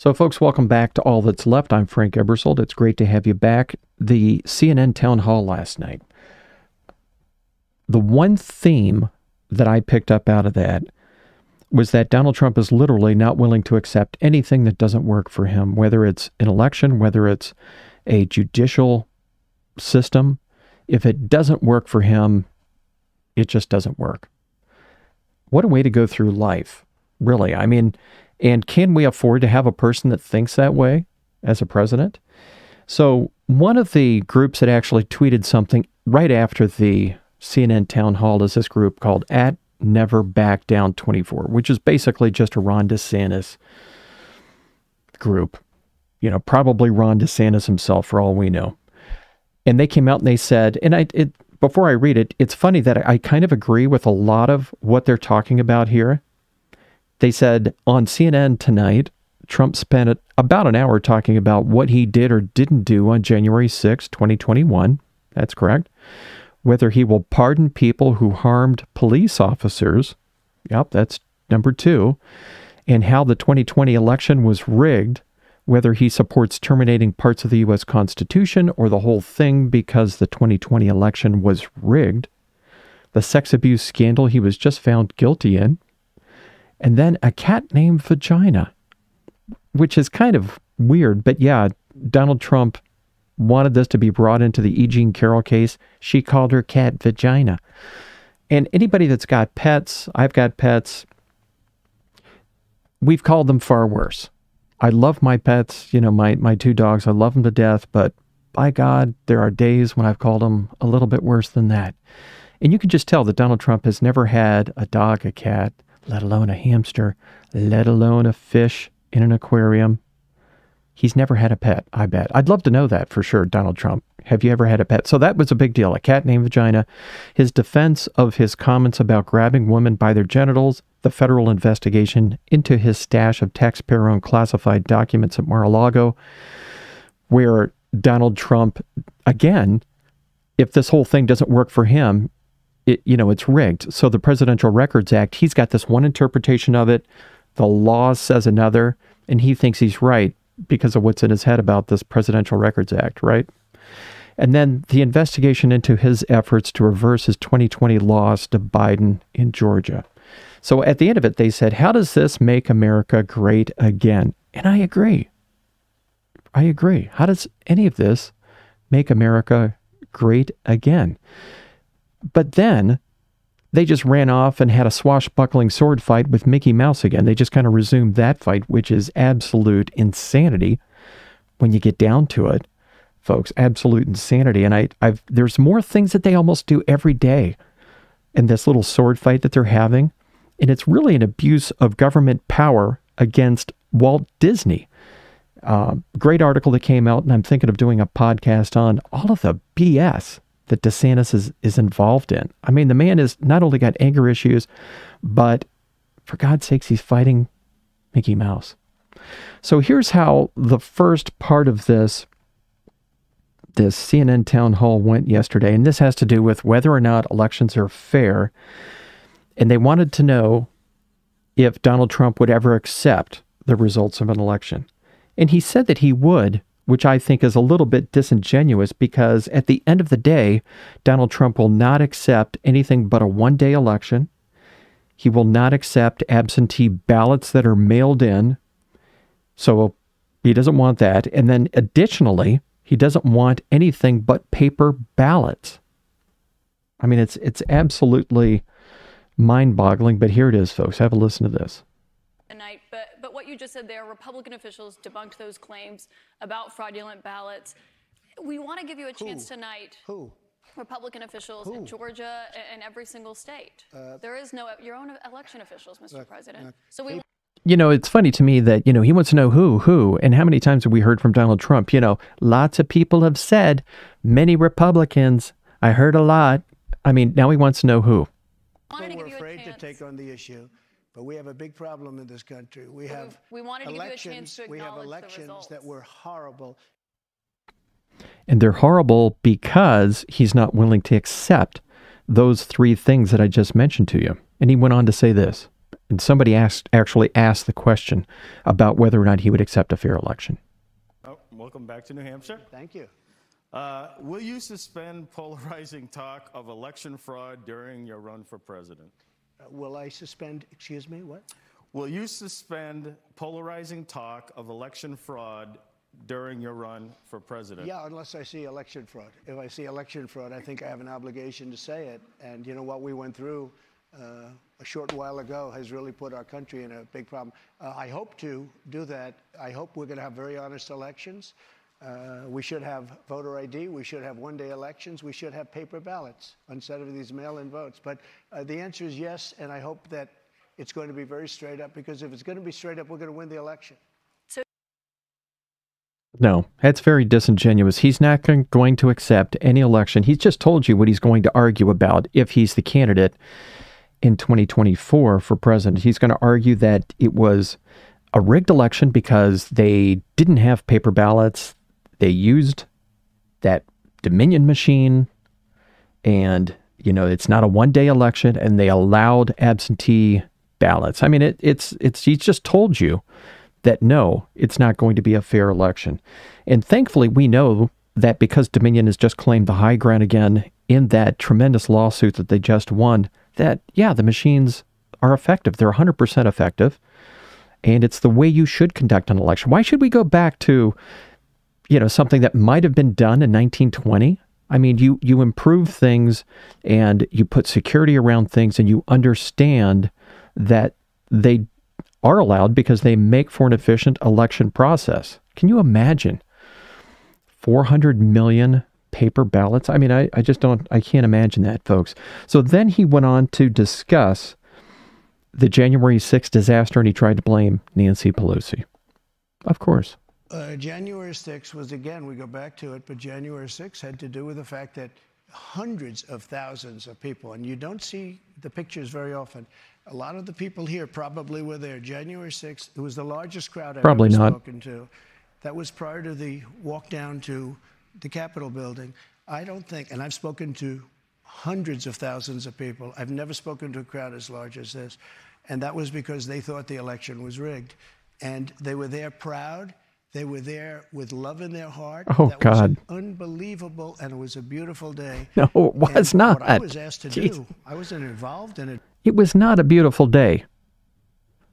So, folks, welcome back to All That's Left. I'm Frank Ebersold. It's great to have you back. The CNN town hall last night. The one theme that I picked up out of that was that Donald Trump is literally not willing to accept anything that doesn't work for him, whether it's an election, whether it's a judicial system. If it doesn't work for him, it just doesn't work. What a way to go through life, really. I mean, and can we afford to have a person that thinks that way as a president? So, one of the groups that actually tweeted something right after the CNN town hall is this group called at Never Back Down 24, which is basically just a Ron DeSantis group. You know, probably Ron DeSantis himself, for all we know. And they came out and they said, and I, it, before I read it, it's funny that I kind of agree with a lot of what they're talking about here. They said on CNN tonight, Trump spent about an hour talking about what he did or didn't do on January 6, 2021. That's correct. Whether he will pardon people who harmed police officers. Yep, that's number two. And how the 2020 election was rigged. Whether he supports terminating parts of the U.S. Constitution or the whole thing because the 2020 election was rigged. The sex abuse scandal he was just found guilty in and then a cat named Vagina, which is kind of weird. But yeah, Donald Trump wanted this to be brought into the E. Jean Carroll case. She called her cat Vagina. And anybody that's got pets, I've got pets, we've called them far worse. I love my pets, you know, my, my two dogs, I love them to death, but by God, there are days when I've called them a little bit worse than that. And you can just tell that Donald Trump has never had a dog, a cat, let alone a hamster, let alone a fish in an aquarium. He's never had a pet, I bet. I'd love to know that for sure, Donald Trump. Have you ever had a pet? So that was a big deal. A cat named Vagina. His defense of his comments about grabbing women by their genitals, the federal investigation into his stash of taxpayer owned classified documents at Mar a Lago, where Donald Trump, again, if this whole thing doesn't work for him, it, you know, it's rigged. So the Presidential Records Act, he's got this one interpretation of it. The law says another, and he thinks he's right because of what's in his head about this Presidential Records Act, right? And then the investigation into his efforts to reverse his 2020 loss to Biden in Georgia. So at the end of it, they said, How does this make America great again? And I agree. I agree. How does any of this make America great again? But then they just ran off and had a swashbuckling sword fight with Mickey Mouse again. They just kind of resumed that fight, which is absolute insanity when you get down to it, folks. Absolute insanity. And I, I've there's more things that they almost do every day in this little sword fight that they're having, and it's really an abuse of government power against Walt Disney. Uh, great article that came out, and I'm thinking of doing a podcast on all of the BS that DeSantis is, is involved in. I mean, the man has not only got anger issues, but for God's sakes, he's fighting Mickey Mouse. So here's how the first part of this this CNN town hall went yesterday, and this has to do with whether or not elections are fair. And they wanted to know if Donald Trump would ever accept the results of an election. And he said that he would, which I think is a little bit disingenuous because at the end of the day, Donald Trump will not accept anything but a one day election. He will not accept absentee ballots that are mailed in. So he doesn't want that. And then additionally, he doesn't want anything but paper ballots. I mean, it's it's absolutely mind-boggling, but here it is, folks. Have a listen to this. But you just said there, Republican officials debunked those claims about fraudulent ballots. We want to give you a chance Who? tonight. Who? Republican officials Who? in Georgia and every single state. Uh, there is no your own election officials, Mr. Look, President. look, so we You know, it's funny to me that, you know, he wants to know who, who, and how many times have we heard from Donald Trump? You know, lots of people have said, many Republicans, I heard a lot. I mean, now he wants to know who. wanted to People give were you a afraid to take on the issue, but we have a big problem in this country. We have we wanted to give you a elections. chance to we have elections that were horrible. And they're horrible because he's not willing to accept those three things that I just mentioned to you. And he went on to say this And somebody asked actually asked the question about whether or not he would accept a fair election. Oh, welcome back to New Hampshire. Thank you. Uh, will you suspend polarizing talk of election fraud during your run for president? Uh, will I suspend, excuse me, what? Will you suspend polarizing talk of election fraud during your run for president? Yeah, unless I see election fraud. If I see election fraud, I think I have an obligation to say it. And you know what we went through uh, a short while ago has really put our country in a big problem. Uh, I hope to do that. I hope we're going to have very honest elections. Uh, we should have voter ID. We should have one day elections. We should have paper ballots instead of these mail in votes. But uh, the answer is yes, and I hope that it's going to be very straight up because if it's going to be straight up, we're going to win the election. No, that's very disingenuous. He's not going to accept any election. He's just told you what he's going to argue about if he's the candidate in 2024 for president. He's going to argue that it was a rigged election because they didn't have paper ballots. They used that Dominion machine, and you know it's not a one-day election, and they allowed absentee ballots. I mean, it, it's it's he's just told you that no, it's not going to be a fair election, and thankfully we know that because Dominion has just claimed the high ground again in that tremendous lawsuit that they just won, that yeah, the machines are effective. They're 100% effective. And it's the way you should conduct an election. Why should we go back to you know, something that might have been done in 1920. I mean, you you improve things and you put security around things and you understand that they are allowed because they make for an efficient election process. Can you imagine 400 million paper ballots? I mean, I, I just don't, I can't imagine that, folks. So then he went on to discuss the January 6th disaster and he tried to blame Nancy Pelosi. Of course. Uh, January 6th was, again, we go back to it, but January 6th had to do with the fact that hundreds of thousands of people, and you don't see the pictures very often. A lot of the people here probably were there. January 6th, it was the largest crowd I've probably ever not. spoken to. That was prior to the walk down to the Capitol building. I don't think, and I've spoken to hundreds of thousands of people. I've never spoken to a crowd as large as this. And that was because they thought the election was rigged. And they were there proud they were there with love in their heart. Oh that God! Was unbelievable, and it was a beautiful day. No, it was and not. What I was asked to Jeez. do, I wasn't involved in it. It was not a beautiful day.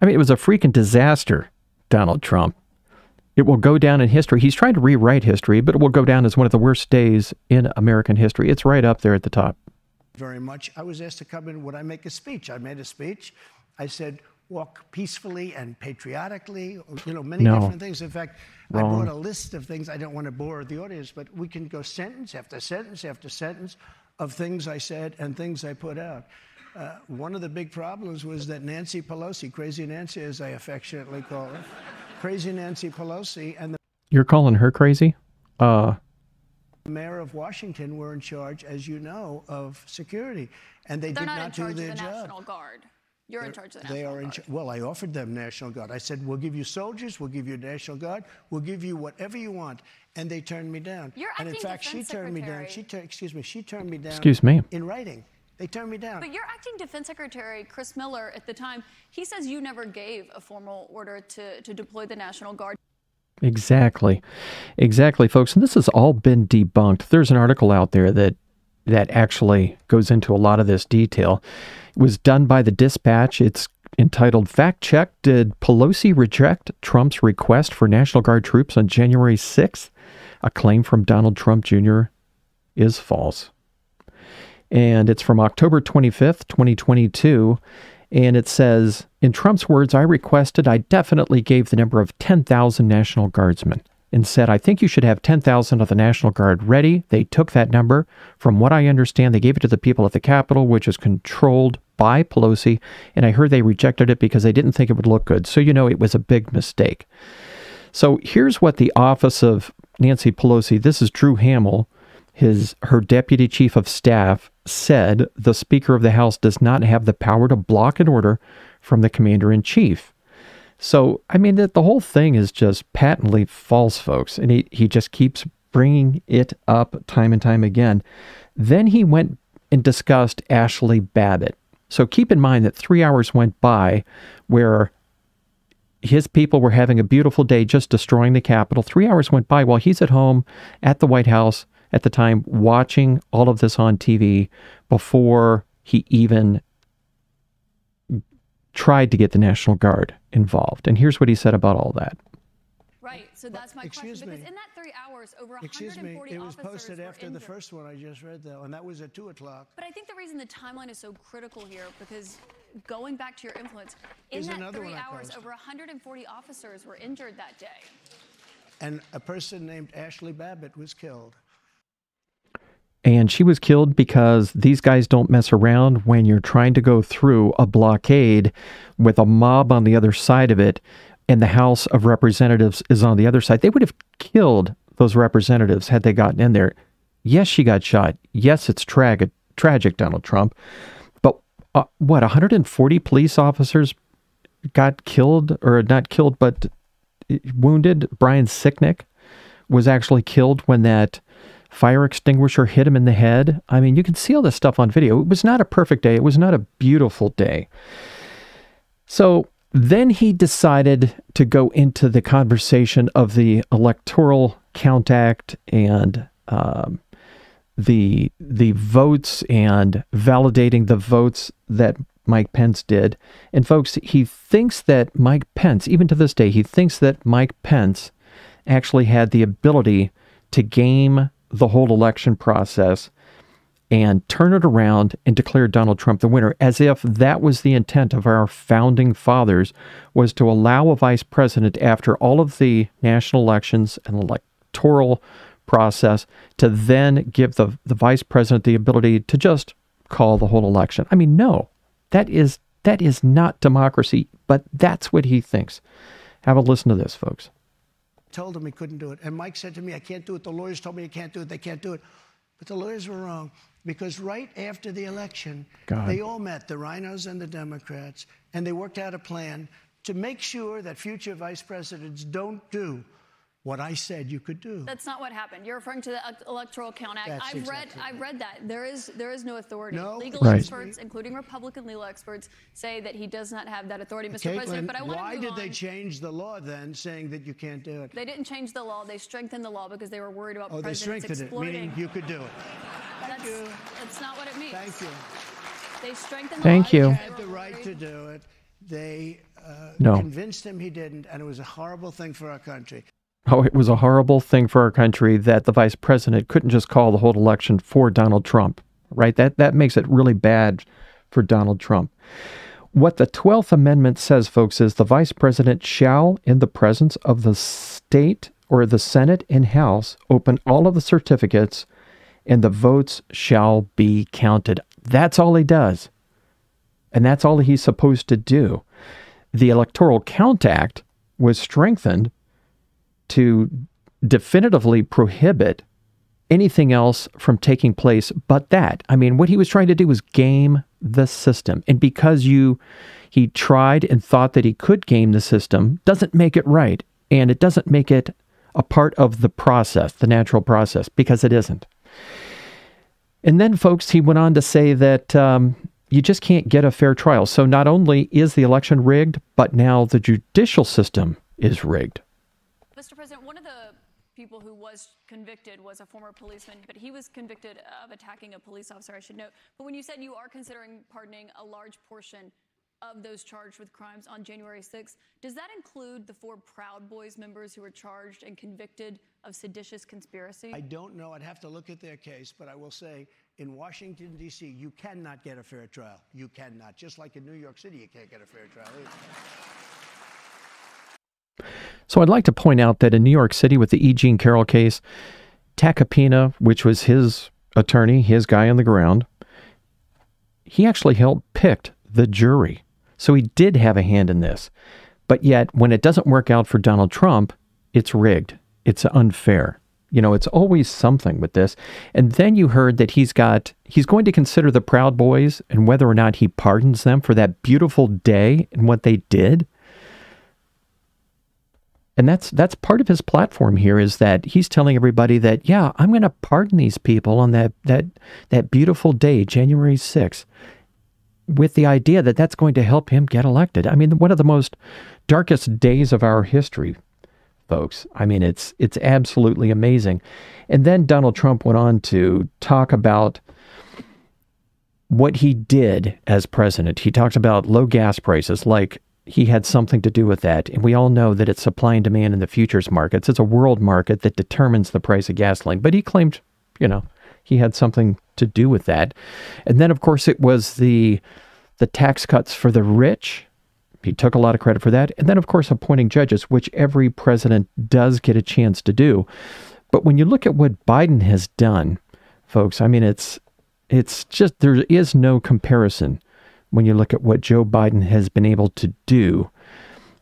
I mean, it was a freaking disaster, Donald Trump. It will go down in history. He's trying to rewrite history, but it will go down as one of the worst days in American history. It's right up there at the top. Very much. I was asked to come in. Would I make a speech? I made a speech. I said, walk peacefully and patriotically, you know, many No. different things. In fact, I brought a list of things. I don't want to bore the audience, but we can go sentence after sentence after sentence of things I said and things I put out. Uh, one of the big problems was that Nancy Pelosi, Crazy Nancy, as I affectionately call her, Crazy Nancy Pelosi, and the You're calling her crazy? Uh, the mayor of Washington were in charge, as you know, of security, and they They're did not, not, in do charge of their the job. National Guard. You're in charge of the They National are in. Guard. Ch- well, I offered them National Guard. I said, "We'll give you soldiers. We'll give you National Guard. We'll give you whatever you want." And they turned me down. Your and in acting fact, she defense turned me down. She tur- excuse me. She turned me down. Excuse me. In writing, they turned me down. But your acting defense secretary, Chris Miller, at the time, he says you never gave a formal order to, to deploy the National Guard. Exactly. Exactly, folks. And this has all been debunked. There's an article out there that that actually goes into a lot of this detail. It was done by the Dispatch. It's entitled Fact Check Did Pelosi Reject Trump's Request for National Guard Troops on January 6th? A claim from Donald Trump Jr. is false. And it's from October 25th, 2022. And it says, in Trump's words, I requested, I definitely gave the number of 10,000 National Guardsmen and said, I think you should have 10,000 of the National Guard ready. They took that number. From what I understand, they gave it to the people at the Capitol, which is controlled by Pelosi. And I heard they rejected it because they didn't think it would look good. So, you know, it was a big mistake. So here's what the office of Nancy Pelosi, this is Drew Hamill, his her deputy chief of staff, said the Speaker of the House does not have the power to block an order from the commander in chief. So, I mean, the, the whole thing is just patently false, folks. And he, he just keeps bringing it up time and time again. Then he went and discussed Ashley Babbitt. So keep in mind that three hours went by where his people were having a beautiful day just destroying the Capitol. Three hours went by while he's at home at the White House at the time watching all of this on TV before he even tried to get the National Guard involved. And here's what he said about all that. Right. So that's my excuse question. me. Because in that three hours, over Excuse me, 140 it was officers posted were after the first one I just read, though, and that was at 2 o'clock. But I think the reason the timeline is so critical here, because going back to your influence, in Here's that three hours, over 140 officers were injured that day. And a person named Ashley Babbitt was killed. And she was killed because these guys don't mess around when you're trying to go through a blockade with a mob on the other side of it and the House of Representatives is on the other side. They would have killed those representatives had they gotten in there. Yes, she got shot. Yes, it's tragic, tragic, Donald Trump. But uh, what, 140 police officers got killed, or not killed, but wounded? Brian Sicknick was actually killed when that fire extinguisher hit him in the head. I mean, you can see all this stuff on video. It was not a perfect day. It was not a beautiful day. So then he decided to go into the conversation of the Electoral Count Act and um, the the votes and validating the votes that Mike Pence did. And folks, he thinks that Mike Pence, even to this day, he thinks that Mike Pence actually had the ability to game the whole election process and turn it around and declare Donald Trump the winner as if that was the intent of our founding fathers was to allow a vice president after all of the national elections and electoral process to then give the, the vice president the ability to just call the whole election. I mean, no. That is that is not democracy, but that's what he thinks. Have a listen to this, folks. Told him he couldn't do it. And Mike said to me, I can't do it. The lawyers told me I can't do it. They can't do it. But the lawyers were wrong because right after the election, God. they all met, the RINOs and the Democrats, and they worked out a plan to make sure that future vice presidents don't do what I said you could do. That's not what happened. You're referring to the Electoral Count Act. That's I've read, exactly I've read that. There is, there is no authority. No. Legal Right. experts, including Republican legal experts, say that he does not have that authority, Mr. President. But I want why to move did on. they change the law then, saying that you can't do it? They didn't change the law. They strengthened the law because they were worried about Oh, they presidents strengthened it, exploiting. meaning you could do it. that's, you. that's not what it means. Thank you. They strengthened the Thank law. you. because Had the right to do it. They uh, No. convinced him he didn't, and it was a horrible thing for our country. Oh, it was a horrible thing for our country that the vice president couldn't just call the whole election for Donald Trump, right? That that makes it really bad for Donald Trump. What the 12th Amendment says, folks, is the vice president shall, in the presence of the state or the Senate and House, open all of the certificates and the votes shall be counted. That's all he does. And that's all he's supposed to do. The Electoral Count Act was strengthened to definitively prohibit anything else from taking place but that. I mean, what he was trying to do was game the system. And because you he tried and thought that he could game the system doesn't make it right and it doesn't make it a part of the process, the natural process because it isn't. And then folks, he went on to say that um, you just can't get a fair trial. So not only is the election rigged, but now the judicial system is rigged. Mr. President, one of the people who was convicted was a former policeman, but he was convicted of attacking a police officer, I should note. But when you said you are considering pardoning a large portion of those charged with crimes on January 6th, does that include the four Proud Boys members who were charged and convicted of seditious conspiracy? I don't know. I'd have to look at their case, but I will say in Washington, D.C., you cannot get a fair trial. You cannot. Just like in New York City, you can't get a fair trial either. So I'd like to point out that in New York City with the E. Jean Carroll case, Tacopina, which was his attorney, his guy on the ground, he actually helped pick the jury. So he did have a hand in this. But yet, when it doesn't work out for Donald Trump, it's rigged. It's unfair. You know, it's always something with this. And then you heard that he's got, he's going to consider the Proud Boys and whether or not he pardons them for that beautiful day and what they did. And that's that's part of his platform here is that he's telling everybody that yeah, I'm going to pardon these people on that that that beautiful day, January 6th. with the idea that that's going to help him get elected. I mean, one of the most darkest days of our history, folks. I mean, it's it's absolutely amazing. And then Donald Trump went on to talk about what he did as president. He talked about low gas prices, like he had something to do with that. And we all know that it's supply and demand in the futures markets. It's a world market that determines the price of gasoline. But he claimed, you know, he had something to do with that. And then, of course, it was the the tax cuts for the rich. He took a lot of credit for that. And then, of course, appointing judges, which every president does get a chance to do. But when you look at what Biden has done, folks, I mean, it's it's just there is no comparison when you look at what Joe Biden has been able to do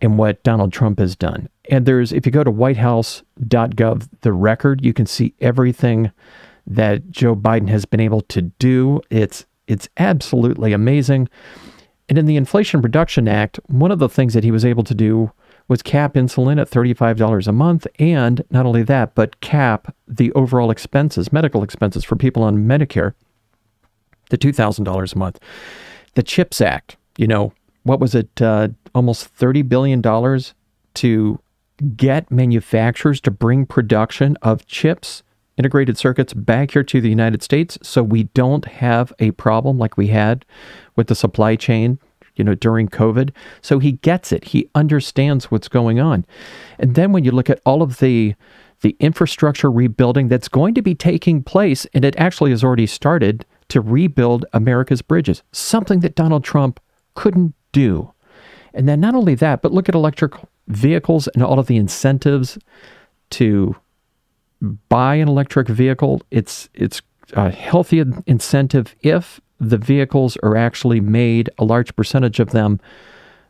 and what Donald Trump has done. And there's if you go to whitehouse.gov the record, you can see everything that Joe Biden has been able to do. It's it's absolutely amazing. And in the Inflation Reduction Act, one of the things that he was able to do was cap insulin at $35 a month. And not only that, but cap the overall expenses, medical expenses for people on Medicare, to $2,000 a month. The CHIPS Act, you know, what was it? Uh, almost $30 billion to get manufacturers to bring production of chips integrated circuits back here to the United States so we don't have a problem like we had with the supply chain, you know, during COVID. So he gets it. He understands what's going on. And then when you look at all of the the infrastructure rebuilding that's going to be taking place and it actually has already started to rebuild America's bridges, something that Donald Trump couldn't do. And then not only that, but look at electric vehicles and all of the incentives to buy an electric vehicle, it's it's a healthy incentive if the vehicles are actually made. A large percentage of them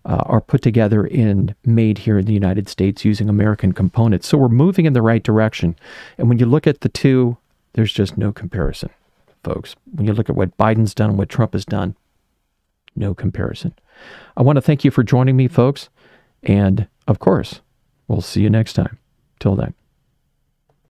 uh, are put together and made here in the United States using American components. So we're moving in the right direction. And when you look at the two, there's just no comparison, folks. When you look at what Biden's done and what Trump has done, no comparison. I want to thank you for joining me, folks. And of course, we'll see you next time. Till then.